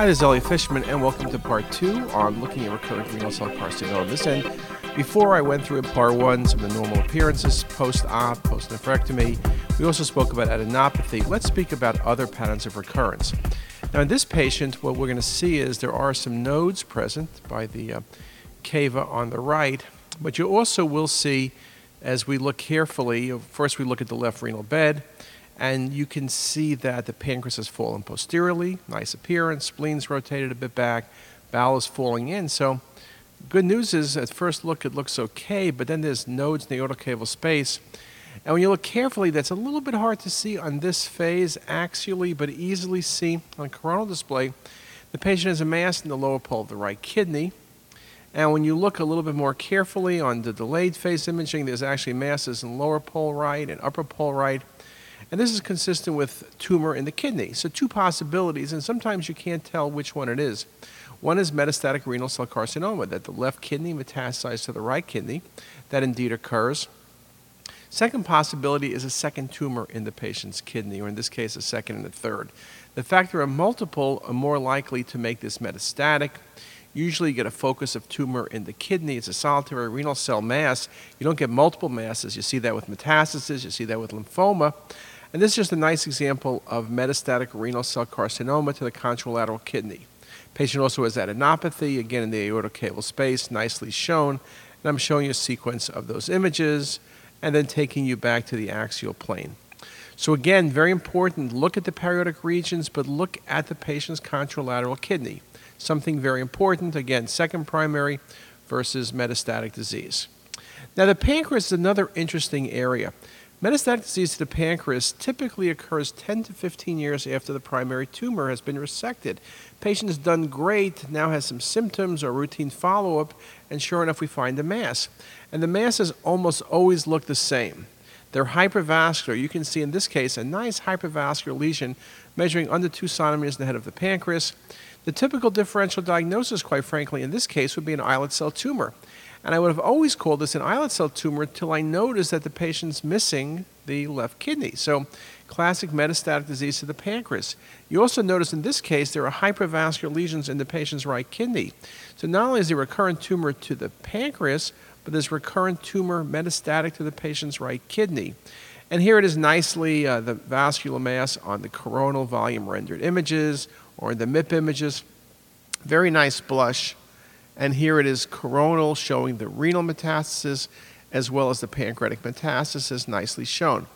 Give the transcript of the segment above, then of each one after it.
Hi, this is Elliot Fishman, and welcome to part two on looking at recurrent renal cell carcinoma. This end, before I went through in part one some of the normal appearances, post-op, post-nephrectomy, we also spoke about adenopathy. Let's speak about other patterns of recurrence. Now, in this patient, what we're going to see is there are some nodes present by the uh, cava on the right, but you also will see, as we look carefully, first we look at the left renal bed, and you can see that the pancreas has fallen posteriorly, nice appearance, spleen's rotated a bit back, bowel is falling in. So good news is at first look it looks okay, but then there's nodes in the aortocaval space. And when you look carefully, that's a little bit hard to see on this phase axially, but easily see on coronal display. The patient has a mass in the lower pole of the right kidney. And when you look a little bit more carefully on the delayed phase imaging, there's actually masses in lower pole right and upper pole right. And this is consistent with tumor in the kidney. So, two possibilities, and sometimes you can't tell which one it is. One is metastatic renal cell carcinoma, that the left kidney metastasized to the right kidney. That indeed occurs. Second possibility is a second tumor in the patient's kidney, or in this case, a second and a third. The fact there are multiple are more likely to make this metastatic. Usually, you get a focus of tumor in the kidney. It's a solitary renal cell mass. You don't get multiple masses. You see that with metastasis, you see that with lymphoma. And this is just a nice example of metastatic renal cell carcinoma to the contralateral kidney. Patient also has adenopathy, again in the aortocaval space, nicely shown. And I'm showing you a sequence of those images and then taking you back to the axial plane. So again, very important, look at the periaortic regions, but look at the patient's contralateral kidney. Something very important, again, second primary versus metastatic disease. Now the pancreas is another interesting area. Metastatic disease to the pancreas typically occurs 10 to 15 years after the primary tumor has been resected. Patient has done great, now has some symptoms or routine follow up, and sure enough, we find a mass. And the masses almost always look the same. They're hypervascular. You can see in this case a nice hypervascular lesion measuring under two centimeters in the head of the pancreas. The typical differential diagnosis, quite frankly, in this case would be an islet cell tumor. And I would have always called this an islet cell tumor until I noticed that the patient's missing the left kidney. So, classic metastatic disease to the pancreas. You also notice in this case there are hypervascular lesions in the patient's right kidney. So, not only is there recurrent tumor to the pancreas, but there's recurrent tumor metastatic to the patient's right kidney. And here it is nicely uh, the vascular mass on the coronal volume rendered images or the MIP images. Very nice blush. And here it is coronal showing the renal metastasis as well as the pancreatic metastasis nicely shown.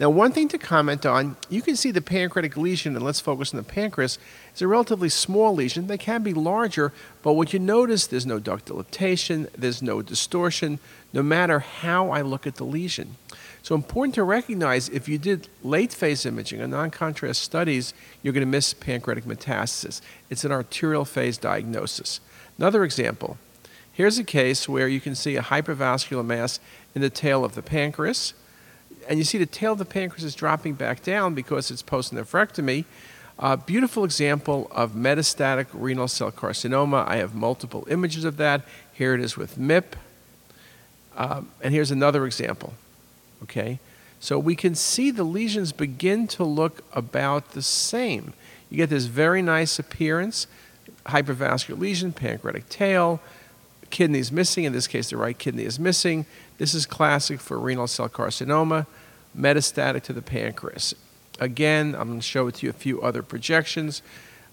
Now, one thing to comment on, you can see the pancreatic lesion, and let's focus on the pancreas. It's a relatively small lesion. They can be larger, but what you notice, there's no duct dilatation, there's no distortion, no matter how I look at the lesion. So important to recognize if you did late phase imaging or non-contrast studies, you're going to miss pancreatic metastasis. It's an arterial phase diagnosis. Another example. Here's a case where you can see a hypervascular mass in the tail of the pancreas. And you see the tail of the pancreas is dropping back down because it's post-nephrectomy. A beautiful example of metastatic renal cell carcinoma. I have multiple images of that. Here it is with MIP. Um, and here's another example. Okay? So we can see the lesions begin to look about the same. You get this very nice appearance hypervascular lesion, pancreatic tail, kidneys missing. In this case, the right kidney is missing. This is classic for renal cell carcinoma, metastatic to the pancreas. Again, I'm going to show it to you a few other projections.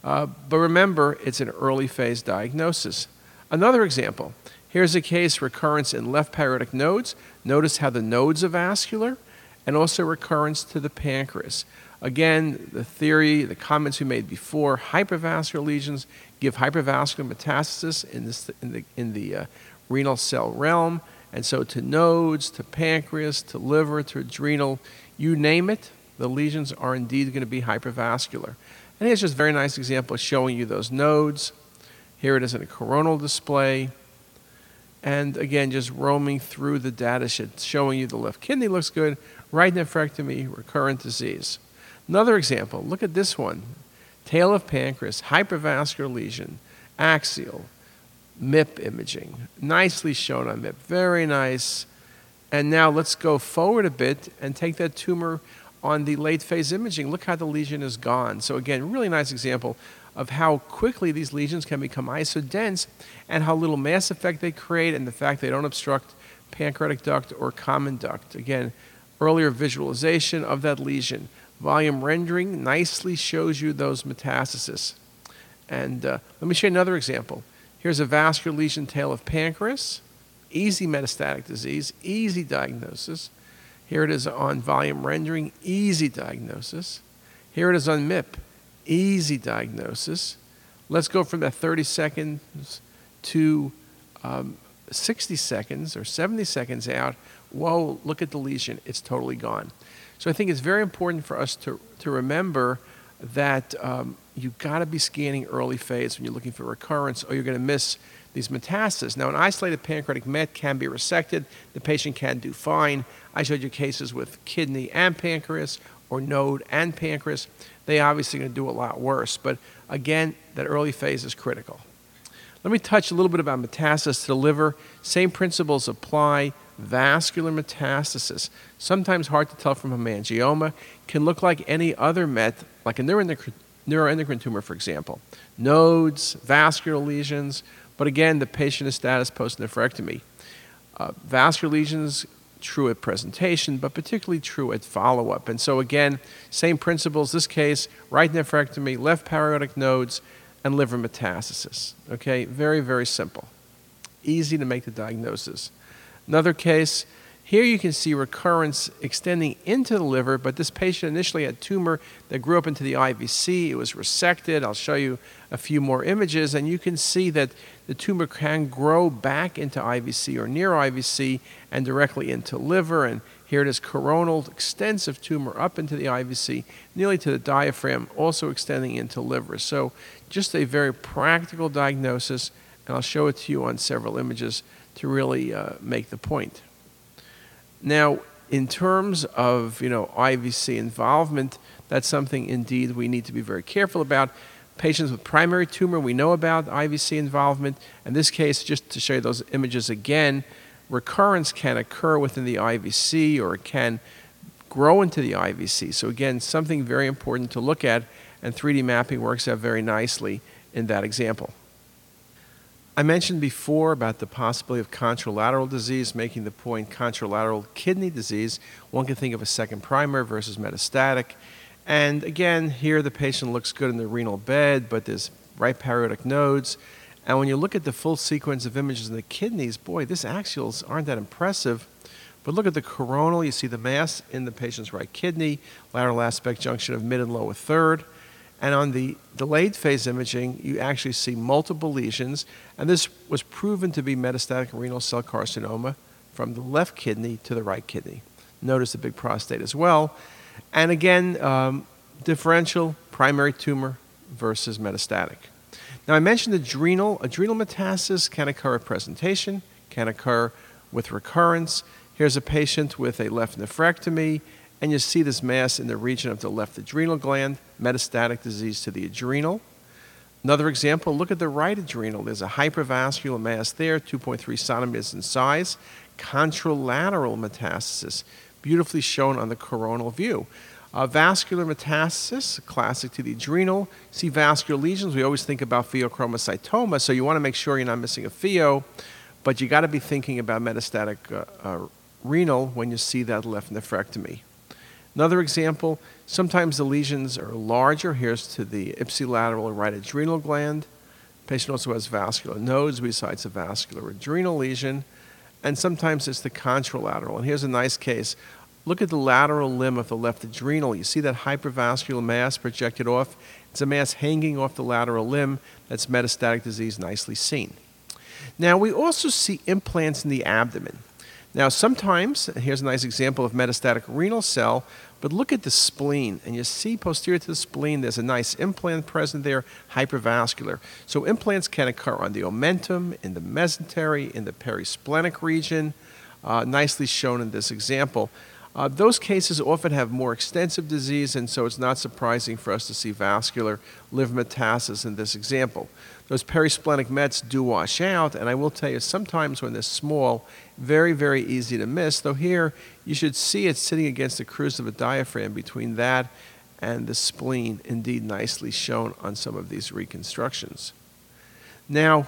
Uh, but remember, it's an early phase diagnosis. Another example here's a case recurrence in left paraortic nodes. Notice how the nodes are vascular, and also recurrence to the pancreas. Again, the theory, the comments we made before, hypervascular lesions give hypervascular metastasis in, this, in the, in the uh, renal cell realm. And so to nodes, to pancreas, to liver, to adrenal, you name it, the lesions are indeed going to be hypervascular. And here's just a very nice example showing you those nodes. Here it is in a coronal display. And again, just roaming through the data sheet, showing you the left kidney looks good, right nephrectomy, recurrent disease. Another example, look at this one. Tail of pancreas, hypervascular lesion, axial, MIP imaging. Nicely shown on MIP, very nice. And now let's go forward a bit and take that tumor on the late phase imaging. Look how the lesion is gone. So again, really nice example of how quickly these lesions can become isodense and how little mass effect they create and the fact they don't obstruct pancreatic duct or common duct. Again, earlier visualization of that lesion. Volume rendering nicely shows you those metastases. And uh, let me show you another example. Here's a vascular lesion tail of pancreas, easy metastatic disease, easy diagnosis. Here it is on volume rendering, easy diagnosis. Here it is on MIP, easy diagnosis. Let's go from that 30 seconds to um, 60 seconds or 70 seconds out. Whoa, look at the lesion, it's totally gone. So I think it's very important for us to, to remember that um, you've got to be scanning early phase when you're looking for recurrence or you're going to miss these metastases. Now, an isolated pancreatic met can be resected. The patient can do fine. I showed you cases with kidney and pancreas or node and pancreas. They obviously are going to do a lot worse. But again, that early phase is critical. Let me touch a little bit about metastasis to the liver. Same principles apply. Vascular metastasis, sometimes hard to tell from a hemangioma, can look like any other met, like a neuroendocrine, neuroendocrine tumor, for example. Nodes, vascular lesions, but again, the patient is status post nephrectomy. Uh, vascular lesions, true at presentation, but particularly true at follow up. And so, again, same principles. This case, right nephrectomy, left paraortic nodes, and liver metastasis. Okay, very, very simple. Easy to make the diagnosis. Another case, here you can see recurrence extending into the liver, but this patient initially had tumor that grew up into the IVC. It was resected. I'll show you a few more images, and you can see that the tumor can grow back into IVC or near IVC and directly into liver. And here it is coronal, extensive tumor up into the IVC, nearly to the diaphragm, also extending into liver. So just a very practical diagnosis, and I'll show it to you on several images to really uh, make the point. Now, in terms of you know IVC involvement, that's something indeed we need to be very careful about. Patients with primary tumor, we know about IVC involvement. In this case, just to show you those images again, recurrence can occur within the IVC or it can grow into the IVC. So again, something very important to look at, and 3D mapping works out very nicely in that example. I mentioned before about the possibility of contralateral disease, making the point contralateral kidney disease. One can think of a second primary versus metastatic. And again, here the patient looks good in the renal bed, but there's right paraortic nodes. And when you look at the full sequence of images in the kidneys, boy, these axials aren't that impressive. But look at the coronal. You see the mass in the patient's right kidney, lateral aspect junction of mid and lower third. And on the delayed phase imaging, you actually see multiple lesions. And this was proven to be metastatic renal cell carcinoma from the left kidney to the right kidney. Notice the big prostate as well. And again, um, differential primary tumor versus metastatic. Now, I mentioned adrenal. Adrenal metastasis can occur at presentation, can occur with recurrence. Here's a patient with a left nephrectomy and you see this mass in the region of the left adrenal gland, metastatic disease to the adrenal. Another example, look at the right adrenal. There's a hypervascular mass there, 2.3 centimeters in size, contralateral metastasis, beautifully shown on the coronal view. Uh, vascular metastasis, classic to the adrenal. See vascular lesions, we always think about pheochromocytoma, so you want to make sure you're not missing a pheo, but you got to be thinking about metastatic uh, uh, renal when you see that left nephrectomy. Another example, sometimes the lesions are larger. Here's to the ipsilateral right adrenal gland. The patient also has vascular nodes besides a vascular adrenal lesion. And sometimes it's the contralateral. And here's a nice case. Look at the lateral limb of the left adrenal. You see that hypervascular mass projected off? It's a mass hanging off the lateral limb. That's metastatic disease, nicely seen. Now, we also see implants in the abdomen. Now, sometimes, here's a nice example of metastatic renal cell, but look at the spleen, and you see posterior to the spleen, there's a nice implant present there, hypervascular. So implants can occur on the omentum, in the mesentery, in the perisplenic region, uh, nicely shown in this example. Uh, those cases often have more extensive disease, and so it's not surprising for us to see vascular liver metastasis in this example. Those perisplenic mets do wash out, and I will tell you, sometimes when they're small, very, very easy to miss. Though here, you should see it sitting against the crus of a diaphragm between that and the spleen indeed nicely shown on some of these reconstructions. Now,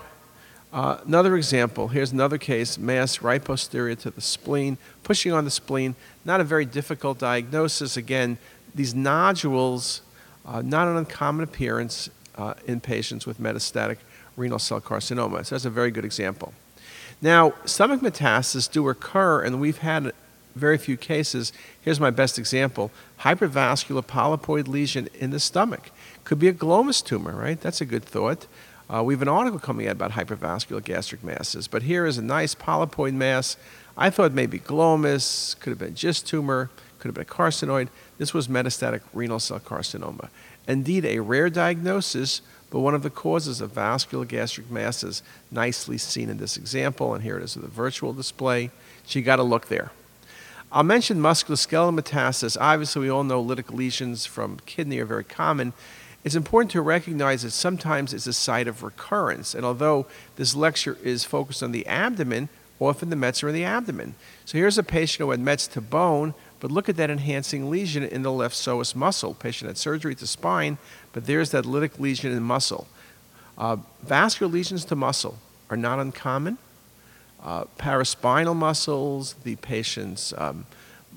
uh, another example, here's another case, mass right posterior to the spleen, pushing on the spleen, not a very difficult diagnosis. Again, these nodules, uh, not an uncommon appearance uh, in patients with metastatic renal cell carcinoma. So that's a very good example. Now, stomach metastases do occur, and we've had very few cases. Here's my best example hypervascular polypoid lesion in the stomach. Could be a glomus tumor, right? That's a good thought. Uh, we have an article coming out about hypervascular gastric masses, but here is a nice polypoid mass. I thought maybe glomus, could have been GIST tumor, could have been a carcinoid. This was metastatic renal cell carcinoma. Indeed, a rare diagnosis, but one of the causes of vascular gastric masses, nicely seen in this example, and here it is with a virtual display. So you got to look there. I'll mention musculoskeletal metastasis. Obviously, we all know lytic lesions from kidney are very common. It's important to recognize that sometimes it's a site of recurrence. And although this lecture is focused on the abdomen, often the Mets are in the abdomen. So here's a patient who had Mets to bone, but look at that enhancing lesion in the left psoas muscle. Patient had surgery to spine, but there's that lytic lesion in muscle. Uh, vascular lesions to muscle are not uncommon. Uh, paraspinal muscles, the patient's um,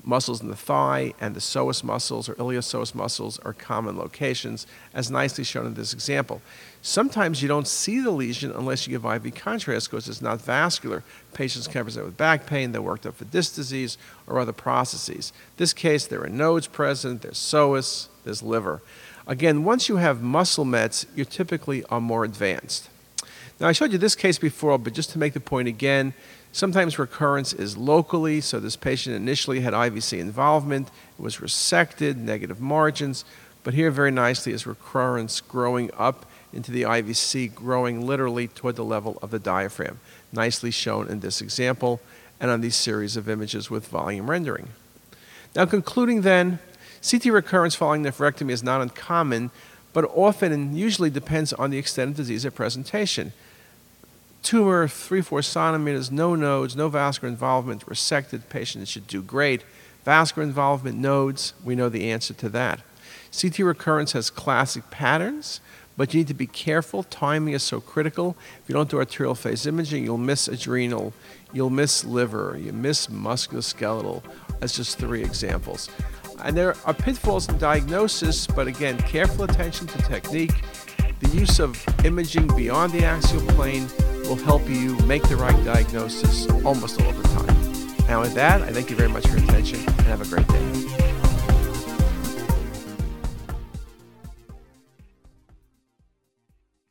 muscles in the thigh and the psoas muscles or iliopsoas muscles are common locations, as nicely shown in this example. Sometimes you don't see the lesion unless you give IV contrast because it's not vascular. Patients can present with back pain, they're worked up for disc disease or other processes. this case, there are nodes present, there's psoas, there's liver. Again, once you have muscle mets, you typically are more advanced. Now, I showed you this case before, but just to make the point again, sometimes recurrence is locally. So, this patient initially had IVC involvement, it was resected, negative margins, but here very nicely is recurrence growing up into the IVC, growing literally toward the level of the diaphragm. Nicely shown in this example and on these series of images with volume rendering. Now, concluding then, CT recurrence following nephrectomy is not uncommon, but often and usually depends on the extent of disease at presentation tumor, three, four centimeters, no nodes, no vascular involvement, resected, patient should do great. Vascular involvement, nodes, we know the answer to that. CT recurrence has classic patterns, but you need to be careful. Timing is so critical. If you don't do arterial phase imaging, you'll miss adrenal, you'll miss liver, you miss musculoskeletal. That's just three examples. And there are pitfalls in diagnosis, but again, careful attention to technique, the use of imaging beyond the axial plane, will help you make the right diagnosis almost all the time. And with that, I thank you very much for your attention and have a great day.